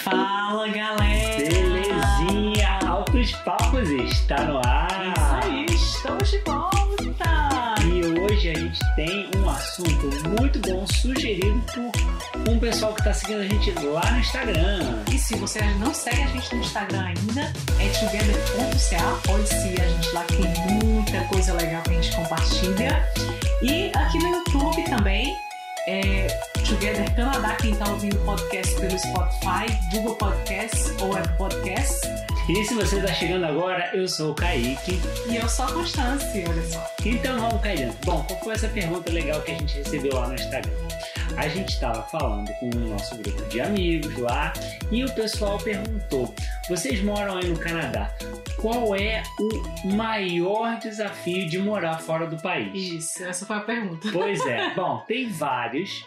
Fala galera! Belezinha! Altos Papos está no ar! Isso aí, estamos de volta! E hoje a gente tem um assunto muito bom sugerido por um pessoal que está seguindo a gente lá no Instagram. E se você não segue a gente no Instagram ainda, é together.ca, pode seguir a gente lá tem muita coisa legal que a gente compartilha. E aqui no YouTube também, é Together Canadá, quem está ouvindo o podcast pelo Spotify, Google Podcasts ou. E se você está chegando agora, eu sou o Kaique. E eu sou a Constância, olha só. Então vamos dentro. Bom, qual foi essa pergunta legal que a gente recebeu lá no Instagram? A gente estava falando com o nosso grupo de amigos lá e o pessoal perguntou: vocês moram aí no Canadá? Qual é o maior desafio de morar fora do país? Isso, essa foi a pergunta. Pois é. Bom, tem vários.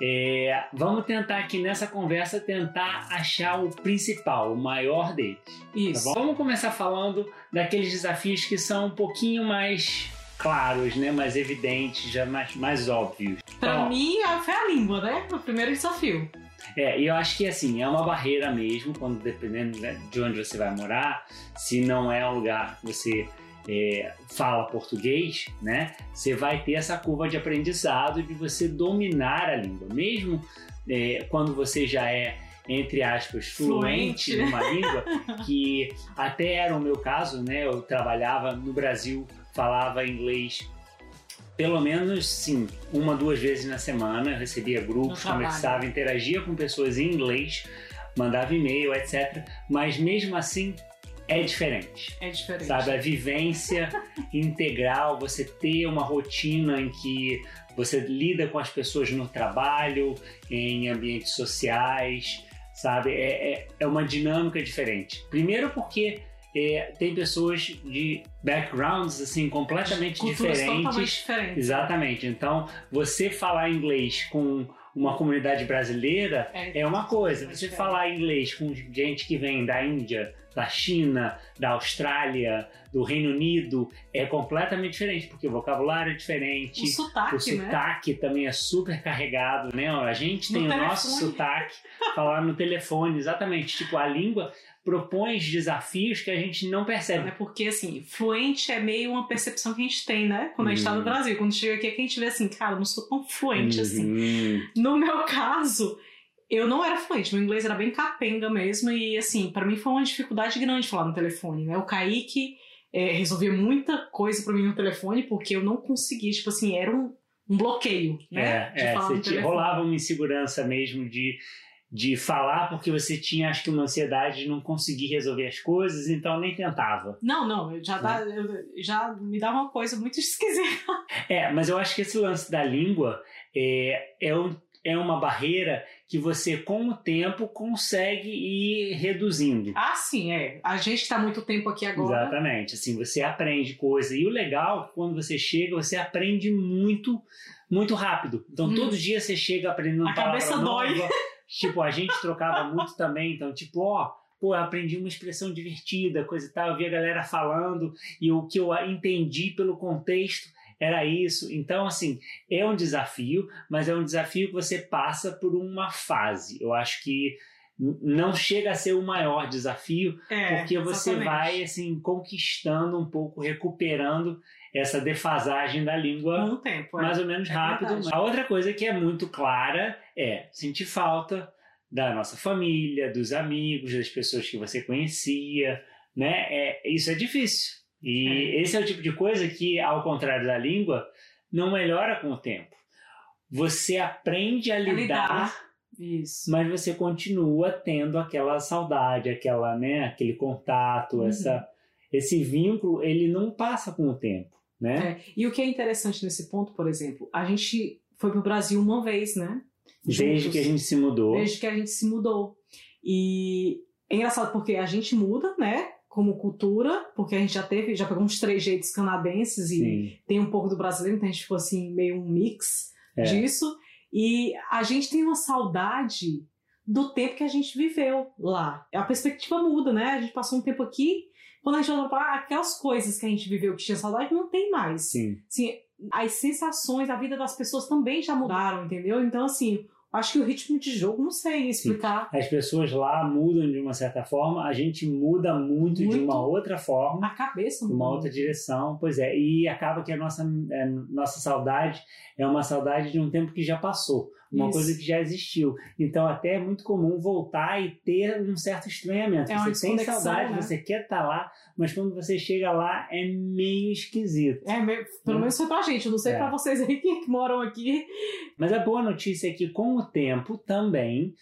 É, vamos tentar aqui nessa conversa tentar achar o principal, o maior deles. Isso. Tá? Vamos começar falando daqueles desafios que são um pouquinho mais claros, né? Mais evidentes, já mais, mais óbvios. Pra Ó, mim, foi a língua, né? O primeiro desafio. É, e eu acho que assim, é uma barreira mesmo, quando dependendo né, de onde você vai morar, se não é um lugar que você é, fala português, né? Você vai ter essa curva de aprendizado de você dominar a língua. Mesmo é, quando você já é, entre aspas, fluente, Fluente. numa língua, que até era o meu caso, né? Eu trabalhava no Brasil, falava inglês pelo menos, sim, uma, duas vezes na semana. Eu recebia grupos, conversava, interagia com pessoas em inglês, mandava e-mail, etc. Mas mesmo assim, é diferente. É diferente. Sabe, a vivência integral, você ter uma rotina em que você lida com as pessoas no trabalho, em ambientes sociais, sabe? É, é, é uma dinâmica diferente. Primeiro porque é, tem pessoas de backgrounds assim completamente Culturas diferentes. diferentes. Exatamente. Então, você falar inglês com uma comunidade brasileira É, é uma coisa. Você falar inglês com gente que vem da Índia, da China, da Austrália, do Reino Unido, é completamente diferente, porque o vocabulário é diferente. o sotaque, O né? sotaque também é super carregado, né? A gente No tem o telefone. nosso sotaque, falar no telefone, exatamente. Tipo, a língua propõe desafios que a gente não percebe. É porque, assim, fluente é meio uma percepção que a gente tem, né? Quando a gente tá no Hum. Brasil. Quando chega aqui, é que a gente vê assim, cara, eu não sou tão fluente assim. Uhum. No meu caso, eu não era fluente. Meu inglês era bem capenga mesmo. E, assim, pra mim foi uma dificuldade grande falar no telefone, né? O Kaique é, resolvia muita coisa pra mim no telefone porque eu não conseguia. Tipo assim, era um, um bloqueio, né? É, é, falar você no telefone. rolava uma insegurança mesmo de, de falar, porque você tinha, acho que, uma ansiedade de não conseguir resolver as coisas, então nem tentava. Não, não, eu já, dá, eu já me dá uma coisa muito esquisita. É, mas eu acho que esse lance da língua é, é, um- é uma barreira que você, com o tempo, consegue ir reduzindo. Ah, sim, é. A gente que tá muito tempo aqui agora. Exatamente, assim, você aprende coisa. E o legal, quando você chega, você aprende muito, muito rápido. Então, Hum. todo dia você chega aprendendo A cabeça nova. dói. Tipo, a gente trocava muito também, então, tipo, ó, pô, eu aprendi uma expressão divertida, coisa e tal, eu vi a galera falando, e o que eu entendi pelo contexto era isso. Então, assim, é um desafio, mas é um desafio que você passa por uma fase. Eu acho que não chega a ser o maior desafio, É, porque você exatamente. vai assim conquistando um pouco, recuperando essa defasagem da língua tempo. é. mais ou menos É rápido. verdade. A outra coisa que é muito clara é sentir falta da nossa família, dos amigos, das pessoas que você conhecia, né? É, isso é difícil. E esse é o tipo de coisa que, ao contrário da língua, não melhora com o tempo. Você aprende a É lidar. lidar Isso. mas você continua tendo aquela saudade, aquela, né, aquele contato, Uhum. essa, esse vínculo, ele não passa com o tempo, né? É. E o que é interessante nesse ponto, por exemplo, a gente foi pro Brasil uma vez, né? Desde Juntos. que a gente se mudou. Desde que a gente se mudou. E é engraçado porque a gente muda, né? Como cultura, porque a gente já teve, já pegou uns trejeitos canadenses e Sim. tem um pouco do brasileiro, então a gente ficou assim, meio um mix É. disso. E a gente tem uma saudade do tempo que a gente viveu lá. A perspectiva muda, né? A gente passou um tempo aqui. quando a gente olha para aquelas coisas que a gente viveu que tinha saudade, não tem mais. Sim. Assim, as sensações, a vida das pessoas também já mudaram, entendeu? Então, assim, acho que o ritmo de jogo, não sei explicar. As pessoas lá mudam de uma certa forma, a gente muda muito, muito. de uma outra forma. A cabeça muda. uma outra direção, pois é. E acaba que a nossa, é, nossa saudade é uma saudade de um tempo que já passou uma Isso. coisa que já existiu. Então, até é muito comum voltar e ter um certo estranhamento. É você tem saudade, né? você quer estar tá lá, mas quando você chega lá é meio esquisito. É, meio, pelo hum. menos foi pra gente, eu não sei é. pra vocês aí que moram aqui. Mas a boa notícia é que com o tempo também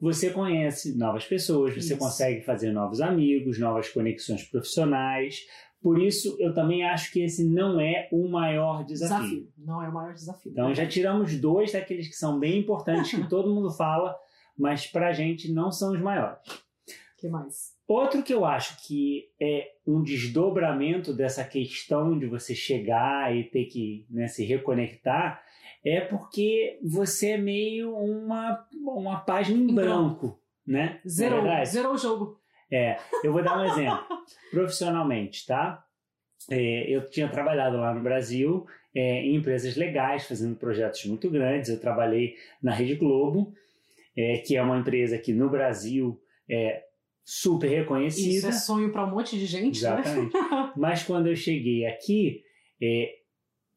você conhece novas pessoas, você Isso. consegue fazer novos amigos, novas conexões profissionais, por isso, eu também acho que esse não é o maior desafio. desafio. Não é o maior desafio. Então, já tiramos dois daqueles que são bem importantes, que todo mundo fala, mas pra gente não são os maiores. que mais? Outro que eu acho que é um desdobramento dessa questão de você chegar e ter que né, se reconectar é porque você é meio uma, uma página em, em branco, branco, né? Zerou, zerou o jogo. É, eu vou dar um exemplo. Profissionalmente, tá? É, eu tinha trabalhado lá no Brasil é, em empresas legais, fazendo projetos muito grandes. Eu trabalhei na Rede Globo, é, que é uma empresa que no Brasil é super reconhecida. Isso é sonho para um monte de gente, né? Exatamente. Né? Mas quando eu cheguei aqui, é,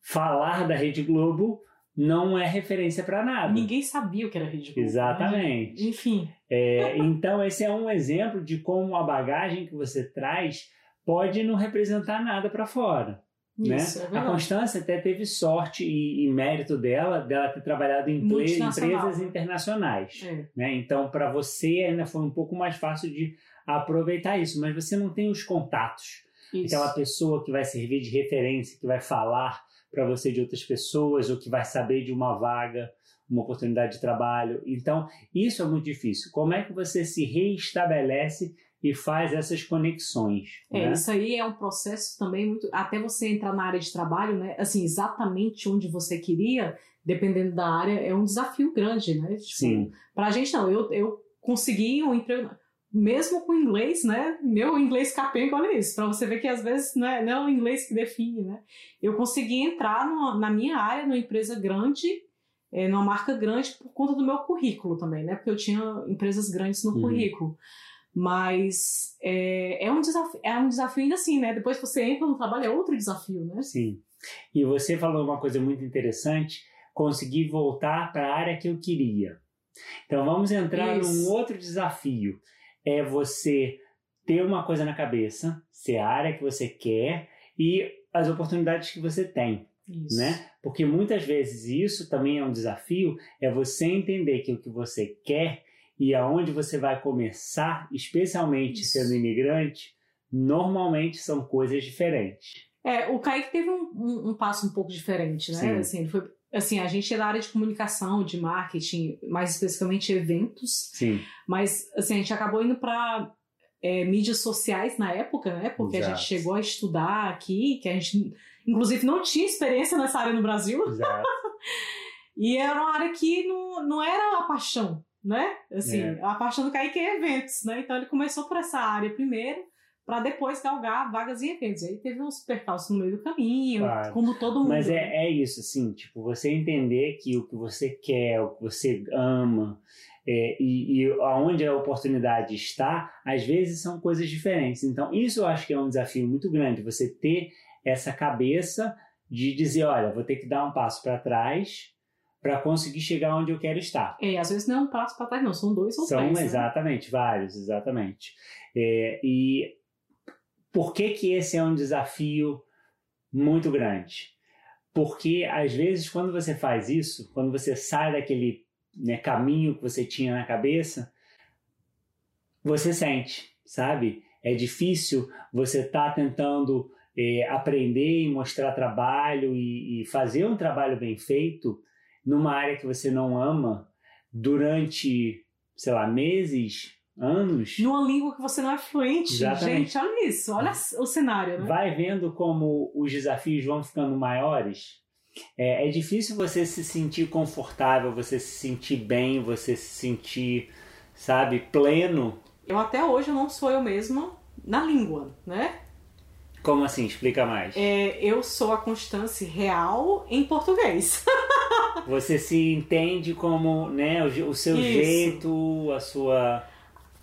falar da Rede Globo não é referência para nada. Ninguém sabia o que era Globo. Exatamente. Né? Enfim. É, então, esse é um exemplo de como a bagagem que você traz pode não representar nada para fora. Né? Isso, né? É a Constância até teve sorte e, e, mérito dela, dela ter trabalhado em empresas internacionais. É. Né? Então, para você ainda foi um pouco mais fácil de aproveitar isso, mas você não tem os contatos. Isso. Aquela pessoa que vai servir de referência, que vai falar para você de outras pessoas ou que vai saber de uma vaga, uma oportunidade de trabalho. Então, isso é muito difícil. Como é que você se reestabelece e faz essas conexões? É, né? isso aí é um processo também muito. Até você entrar na área de trabalho, né? Assim, exatamente onde você queria, dependendo da área, é um desafio grande, né? Tipo, Sim. Pra gente, não. Eu, eu consegui um emprego mesmo com inglês, né? Meu inglês capenga, olha isso, para você ver que às vezes não é, não é o inglês que define, né? Eu consegui entrar no, na minha área, numa empresa grande, é, numa marca grande, por conta do meu currículo também, né? Porque eu tinha empresas grandes no uhum. currículo. Mas é, é, um desafio, é um desafio ainda assim, né? Depois que você entra no trabalho, é outro desafio, né? Sim. E você falou uma coisa muito interessante, conseguir voltar para a área que eu queria. Então vamos entrar Isso. num outro desafio é você ter uma coisa na cabeça, ser a área que você quer e as oportunidades que você tem. Isso. Né? Porque muitas vezes isso também é um desafio, é você entender que o que você quer e aonde você vai começar, especialmente isso. sendo imigrante, normalmente são coisas diferentes. É, o Kaique teve um, um, um passo um pouco diferente, né? Sim. Assim, ele foi assim, a gente é da área de comunicação, de marketing, mais especificamente eventos. Sim. Mas, assim, a gente acabou indo para é, mídias sociais na época, né? Porque Exato. a gente chegou a estudar aqui, que a gente, inclusive, não tinha experiência nessa área no Brasil. Exato. e era uma área que não, não era a paixão, né? Assim, é. a paixão do Kaique é eventos, né? Então ele começou por essa área primeiro para depois galgar vagas em eventos. Aí teve uns percalços no meio do caminho, claro. como todo mundo. Mas é, é isso, assim, tipo, você entender que o que você quer, o que você ama, é, e, e aonde a oportunidade está, às vezes são coisas diferentes. Então, isso eu acho que é um desafio muito grande, você ter essa cabeça de dizer, olha, vou ter que dar um passo para trás para conseguir chegar onde eu quero estar. É, às vezes não é um passo para trás, não, são dois ou são, três. São né? exatamente, né? vários, exatamente. É, e por que, que esse é um desafio muito grande? Porque às vezes quando você faz isso, quando você sai daquele né, caminho que você tinha na cabeça, você sente, sabe? É difícil você estar tá tentando é, aprender e mostrar trabalho e, e fazer um trabalho bem feito numa área que você não ama durante, sei lá, meses, anos. Numa língua que você não é fluente. Exatamente. Gente, olha isso, olha o cenário. Né? Vai vendo como os desafios vão ficando maiores. É, é difícil você se sentir confortável, você se sentir bem, você se sentir, sabe, pleno. Eu até hoje não sou eu mesma na língua, né? Como assim? Explica mais. É, eu sou a Constância real em português. Você se entende como né, o, o seu Isso. jeito, a sua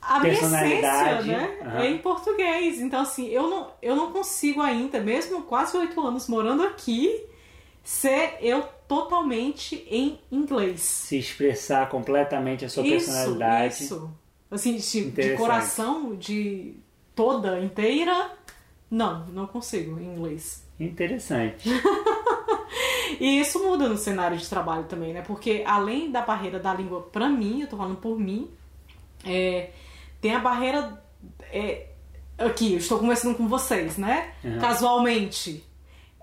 a minha essência, né? Aham. É em português. Então, assim, eu não, eu não consigo ainda, mesmo quase oito anos morando aqui, ser eu totalmente em inglês. se expressar completamente a sua isso, personalidade. isso. Assim, de, de coração, de toda inteira, não, não consigo em inglês. Interessante. E isso muda no cenário de trabalho também, né? Porque além da barreira da língua pra mim, eu tô falando por mim, é, tem a barreira. é, aqui, eu estou conversando com vocês, né? Uhum. Casualmente.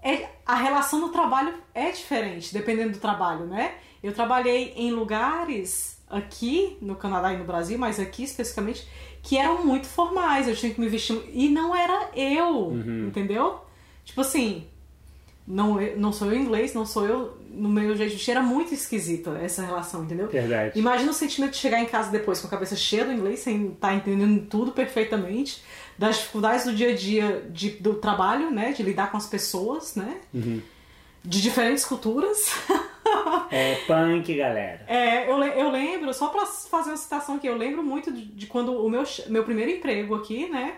É, a relação no trabalho é diferente, dependendo do trabalho, né? Eu trabalhei em lugares aqui no Canadá e no Brasil, mas aqui especificamente, que eram muito formais. Eu tinha que me vestir. E não era eu, entendeu? Tipo assim, não, não sou eu inglês, não sou eu no meu jeito. Era muito esquisita essa relação, entendeu? Verdade. Imagina o sentimento de chegar em casa depois com a cabeça cheia do inglês, sem estar entendendo tudo perfeitamente, das dificuldades do dia a dia de- do trabalho, né? De lidar com as pessoas, né? Uhum. De diferentes culturas. É punk, galera. É, eu, eu lembro, só pra fazer uma citação aqui, eu lembro muito de, de quando o meu, meu primeiro emprego aqui, né?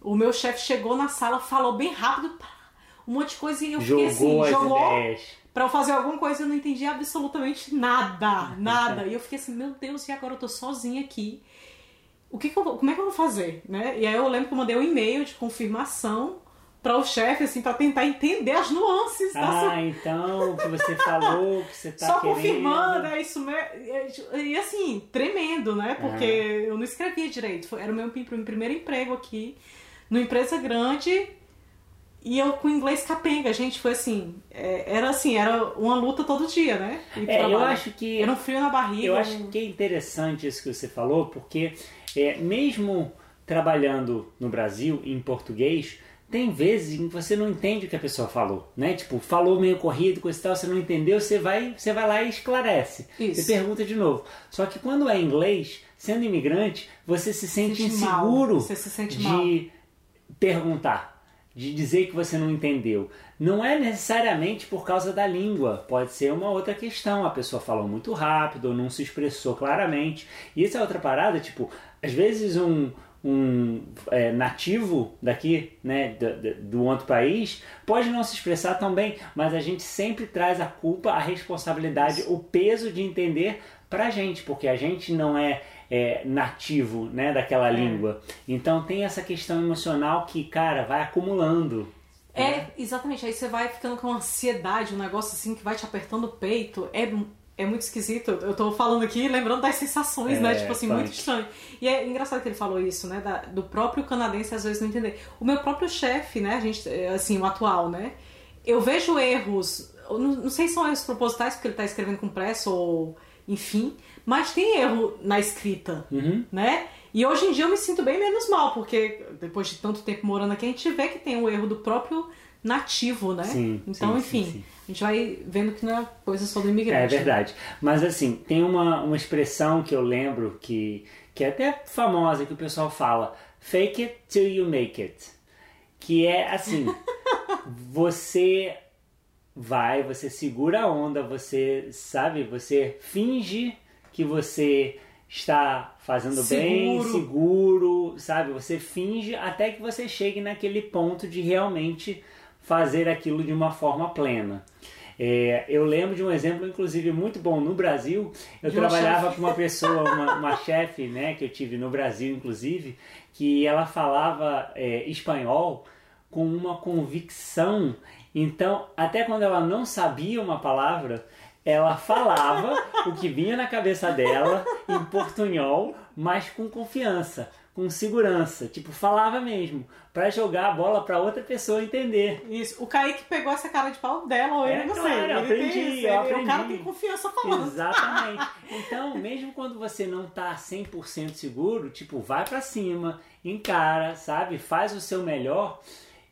O meu chefe chegou na sala, falou bem rápido, pá, um monte de coisa e eu fiquei Jogou assim, as jogou ideias. pra eu fazer alguma coisa e eu não entendi absolutamente nada, nada. E eu fiquei assim, meu Deus, e agora eu tô sozinha aqui. O que que eu vou, como é que eu vou fazer, né? E aí eu lembro que eu mandei um e-mail de confirmação para o chefe, assim, para tentar entender as nuances da Ah, então, o que você falou, que você tá só querendo. confirmando, é isso mesmo. E assim, tremendo, né? Porque eu não escrevia direito. Era o meu prim- primeiro emprego aqui, numa empresa grande. E eu com inglês capenga, gente, foi assim, é, era assim, era uma luta todo dia, né? É, eu acho que Era um frio na barriga. Eu acho que é interessante isso que você falou, porque é, mesmo trabalhando no Brasil em português, tem vezes em que você não entende o que a pessoa falou, né? Tipo, falou meio corrido, coisa e tal, você não entendeu, você vai, você vai lá e esclarece. Isso. Você pergunta de novo. Só que quando é inglês, sendo imigrante, você se sente Sente mal, inseguro você se sente de mal. perguntar, de dizer que você não entendeu. Não é necessariamente por causa da língua, pode ser uma outra questão. A pessoa falou muito rápido ou não se expressou claramente. E isso é outra parada, tipo, às vezes um, um é, nativo daqui, né, do, do- do outro país, pode não se expressar tão bem, mas a gente sempre traz a culpa, a responsabilidade, o peso de entender pra gente, porque a gente não é, é, nativo né, daquela língua. Então tem essa questão emocional que, cara, vai acumulando. É, exatamente. Aí você vai ficando com ansiedade, um negócio assim que vai te apertando o peito. É, é muito esquisito. Eu tô falando aqui lembrando das sensações, É, né? Tipo assim, muito estranho. E é engraçado que ele falou isso, né? da- do próprio canadense às vezes não entender. O meu próprio chefe, né? A gente, é, assim, o atual, né? Eu vejo erros. Não, não sei se são erros propositais, porque ele tá escrevendo com pressa ou. Enfim. Mas tem erro na escrita Uhum. né? E hoje em dia eu me sinto bem menos mal, porque depois de tanto tempo morando aqui, a gente vê que tem o erro do próprio nativo, né? Sim, então, sim, enfim, sim, a gente vai vendo que não é coisa só do É imigrante. verdade. Mas assim, tem uma, uma expressão que eu lembro que, que é até famosa, que o pessoal fala: fake it till you make it. Que é assim, você vai, você segura a onda, você sabe, você finge que você está fazendo bem, Seguro. seguro, sabe? Você finge até que você chegue naquele ponto de realmente fazer aquilo de uma forma plena. É, eu lembro de um exemplo, inclusive, muito bom no Brasil. Eu De uma trabalhava chefe. com uma pessoa, uma, uma chefe, né, que eu tive no Brasil, inclusive, que ela falava é, espanhol com uma convicção. Então, até quando ela não sabia uma palavra, ela falava o que vinha na cabeça dela em portunhol, mas com confiança, com segurança. Tipo, falava mesmo, para jogar a bola para outra pessoa entender. Isso. O Kaique pegou essa cara de pau dela, ou ele É, não sei. claro, eu ele tem aprendi, isso, eu ele- O cara aprendi. tem confiança falando. Exatamente. Então, mesmo quando você não tá 100% seguro, tipo, vai pra cima, encara, sabe? Faz o seu melhor.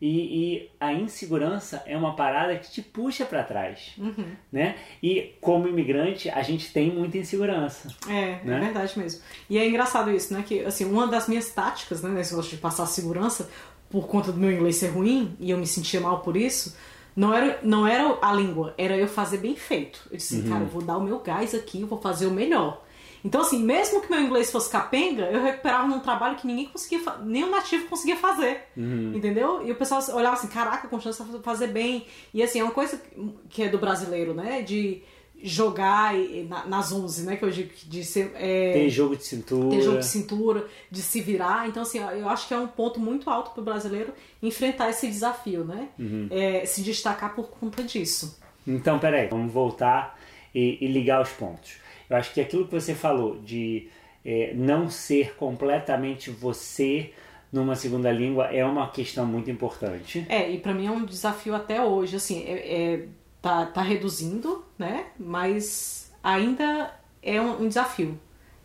E, e a insegurança é uma parada que te puxa pra trás, Uhum. né? E como imigrante, a gente tem muita insegurança. É, Né? é verdade mesmo. E é engraçado isso, né? Que, assim, uma das minhas táticas, né, nesse negócio de passar segurança, por conta do meu inglês ser ruim e eu me sentia mal por isso, não era, não era a língua, era eu fazer bem feito. Eu disse, assim, cara, eu vou dar o meu gás aqui, vou fazer o melhor. Então, assim, mesmo que meu inglês fosse capenga, eu recuperava num trabalho que ninguém conseguia, nem o nativo conseguia fazer. Uhum. Entendeu? E o pessoal olhava assim, caraca, com chance de fazer bem. E assim, é uma coisa que é do brasileiro, né? De jogar nas 11, né? Que eu digo de ser. É, ter jogo de cintura. Ter jogo de cintura, de se virar. Então, assim, eu acho que é um ponto muito alto pro brasileiro enfrentar esse desafio, né? Uhum. É, se destacar por conta disso. Então, peraí, vamos voltar e, e ligar os pontos. Eu acho que aquilo que você falou de é, não ser completamente você numa segunda língua é uma questão muito importante. É, e para mim é um desafio até hoje, assim, é, é, tá, tá reduzindo, né? Mas ainda é um, um desafio.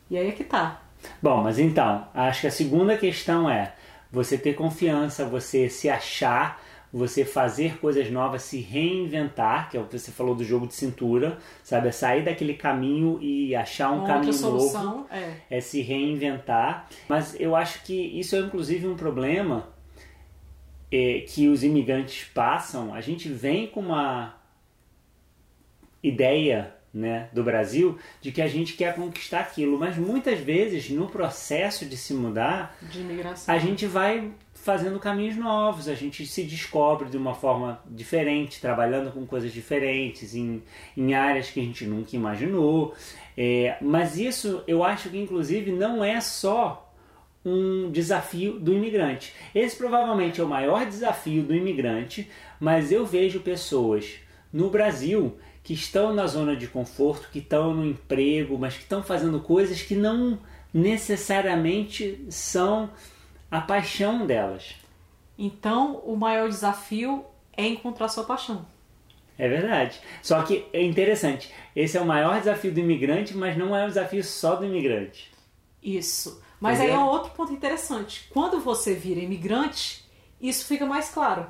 E aí é que tá. Bom, mas então, acho que a segunda questão é você ter confiança, você se achar você fazer coisas novas, se reinventar, que é o que você falou do jogo de cintura, sabe? É sair daquele caminho e achar um Uma caminho solução, novo. É. é se reinventar. Mas eu acho que isso é inclusive um problema é, que os imigrantes passam. A gente vem com uma ideia né, do Brasil de que a gente quer conquistar aquilo, mas muitas vezes no processo de se mudar, de a gente vai fazendo caminhos novos, a gente se descobre de uma forma diferente, trabalhando com coisas diferentes, em, em áreas que a gente nunca imaginou. É, mas isso eu acho que inclusive não é só um desafio do imigrante. Esse provavelmente é o maior desafio do imigrante, mas eu vejo pessoas no Brasil que estão na zona de conforto, que estão no emprego, mas que estão fazendo coisas que não necessariamente são a paixão delas. Então, o maior desafio é encontrar sua paixão. É verdade. Só que é interessante, esse é o maior desafio do imigrante, mas não é um desafio só do imigrante. Isso. Mas Entendeu? aí é um outro ponto interessante. Quando você vira imigrante, isso fica mais claro.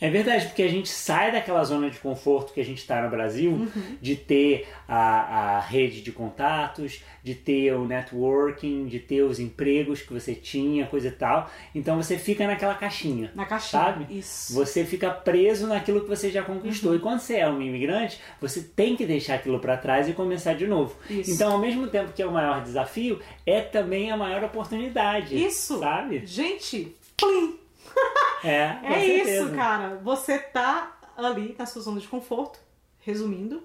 É verdade, porque a gente sai daquela zona de conforto que a gente está no Brasil, uhum. de ter a, a rede de contatos, de ter o networking, de ter os empregos que você tinha, coisa e tal. Então você fica naquela caixinha. Na caixinha. Sabe? Isso. Você fica preso naquilo que você já conquistou. Uhum. E quando você é um imigrante, você tem que deixar aquilo para trás e começar de novo. Isso. Então, ao mesmo tempo que é o maior desafio, é também a maior oportunidade. Isso. Sabe? Gente, plim! É, é isso, cara. Você tá ali na sua zona de conforto, resumindo.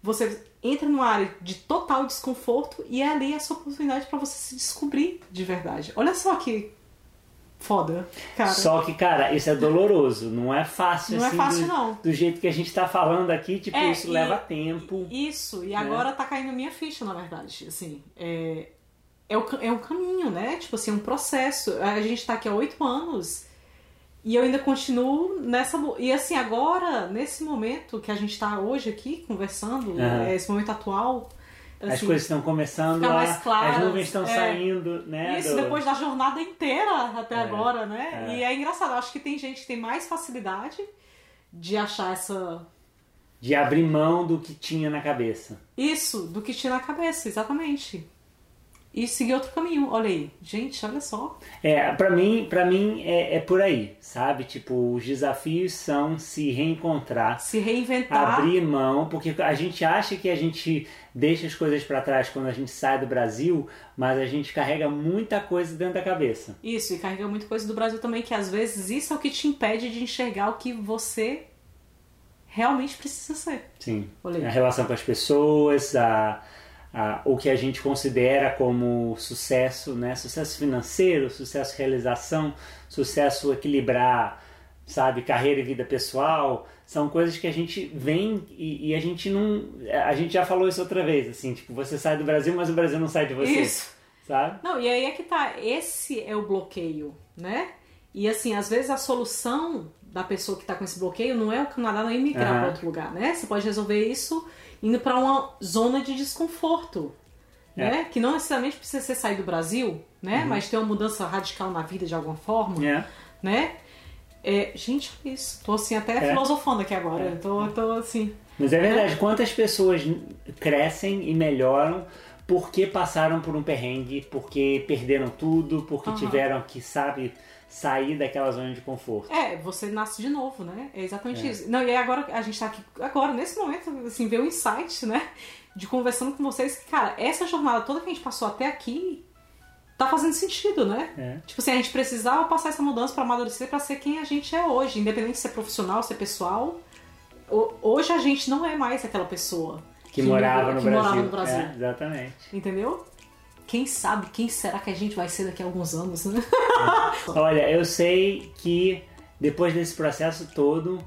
Você entra numa área de total desconforto e é ali a sua oportunidade para você se descobrir de verdade. Olha só que foda, cara. Só que, cara, isso é doloroso, não é fácil não assim. Não é fácil, do, não. Do jeito que a gente tá falando aqui, tipo, é, isso e, leva tempo. Isso, e agora tá caindo minha ficha, na verdade. Assim, é, é, o, é um caminho, né? Tipo assim, é um processo. A gente tá aqui há oito anos e eu ainda continuo nessa. E assim, agora, nesse momento que a gente está hoje aqui conversando, uhum. esse momento atual. Assim, as coisas estão começando a. claras, as nuvens estão é, saindo, né? Isso, do... depois da jornada inteira até é, agora, né? É. E é engraçado, acho que tem gente que tem mais facilidade de achar essa. De abrir mão do que tinha na cabeça. Isso, do que tinha na cabeça, exatamente e seguir outro caminho. Olha aí, gente, olha só. É, para mim, para mim é, é, por aí, sabe? Tipo, os desafios são se reencontrar, se reinventar, abrir mão, porque a gente acha que a gente deixa as coisas para trás quando a gente sai do Brasil, mas a gente carrega muita coisa dentro da cabeça. Isso, e carrega muita coisa do Brasil também que às vezes isso é o que te impede de enxergar o que você realmente precisa ser. Sim. A relação com as pessoas, a ah, o que a gente considera como sucesso, né? Sucesso financeiro, sucesso realização, sucesso equilibrar, sabe, carreira e vida pessoal, são coisas que a gente vem e, e, a gente não, a gente já falou isso outra vez, assim, tipo, você sai do Brasil, mas o Brasil não sai de você. Isso. Sabe? Não, e aí é que tá, esse é o bloqueio, né? E assim, às vezes a solução da pessoa que tá com esse bloqueio não é o Canadá não é imigrar uhum. para outro lugar, né? Você pode resolver isso indo para uma zona de desconforto. É. Né? Que não necessariamente precisa ser sair do Brasil, né? Uhum. Mas ter uma mudança radical na vida de alguma forma, é. né? É, gente, isso. Tô assim até é. filosofando aqui agora. É. Tô, tô assim. Mas é verdade, quantas pessoas crescem e melhoram porque passaram por um perrengue, porque perderam tudo, porque uhum. tiveram que, sabe, sair daquela zona de conforto. É, você nasce de novo, né? É exatamente é. isso. Não, e aí agora a gente tá aqui, agora, nesse momento, assim, ver o insight, né? De conversando com vocês, que, cara, essa jornada toda que a gente passou até aqui tá fazendo sentido, né? É. Tipo assim, a gente precisava passar essa mudança para amadurecer para ser quem a gente é hoje, independente de ser profissional, ser pessoal. Hoje a gente não é mais aquela pessoa que, que morava, no, que Brasil. morava no Brasil. É, exatamente. Entendeu? Quem sabe, quem será que a gente vai ser daqui a alguns anos, né? Olha, eu sei que depois desse processo todo,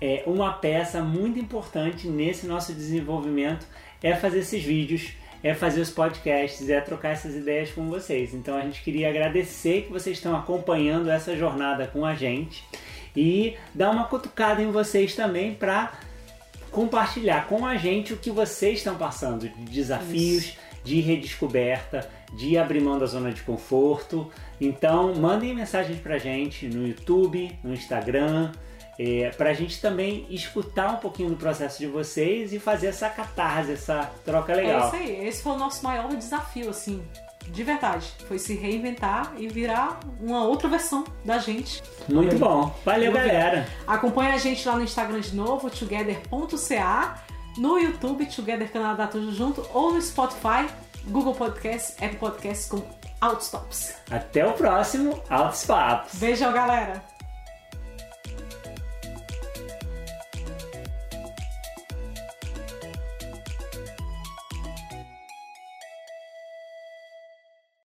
é, uma peça muito importante nesse nosso desenvolvimento é fazer esses vídeos, é fazer os podcasts, é trocar essas ideias com vocês. Então a gente queria agradecer que vocês estão acompanhando essa jornada com a gente e dar uma cutucada em vocês também para compartilhar com a gente o que vocês estão passando de desafios. Isso de redescoberta, de abrir mão da zona de conforto. Então, mandem mensagens pra gente no YouTube, no Instagram, é, para a gente também escutar um pouquinho do processo de vocês e fazer essa catarse, essa troca legal. É isso aí, esse foi o nosso maior desafio, assim, de verdade. Foi se reinventar e virar uma outra versão da gente. Muito bom. Valeu, galera. Acompanha a gente lá no Instagram de novo, together.ca no YouTube, Together Canadá Tudo Junto, ou no Spotify, Google Podcasts, Apple Podcasts com Outstops. Até o próximo Outstops. Beijão, galera!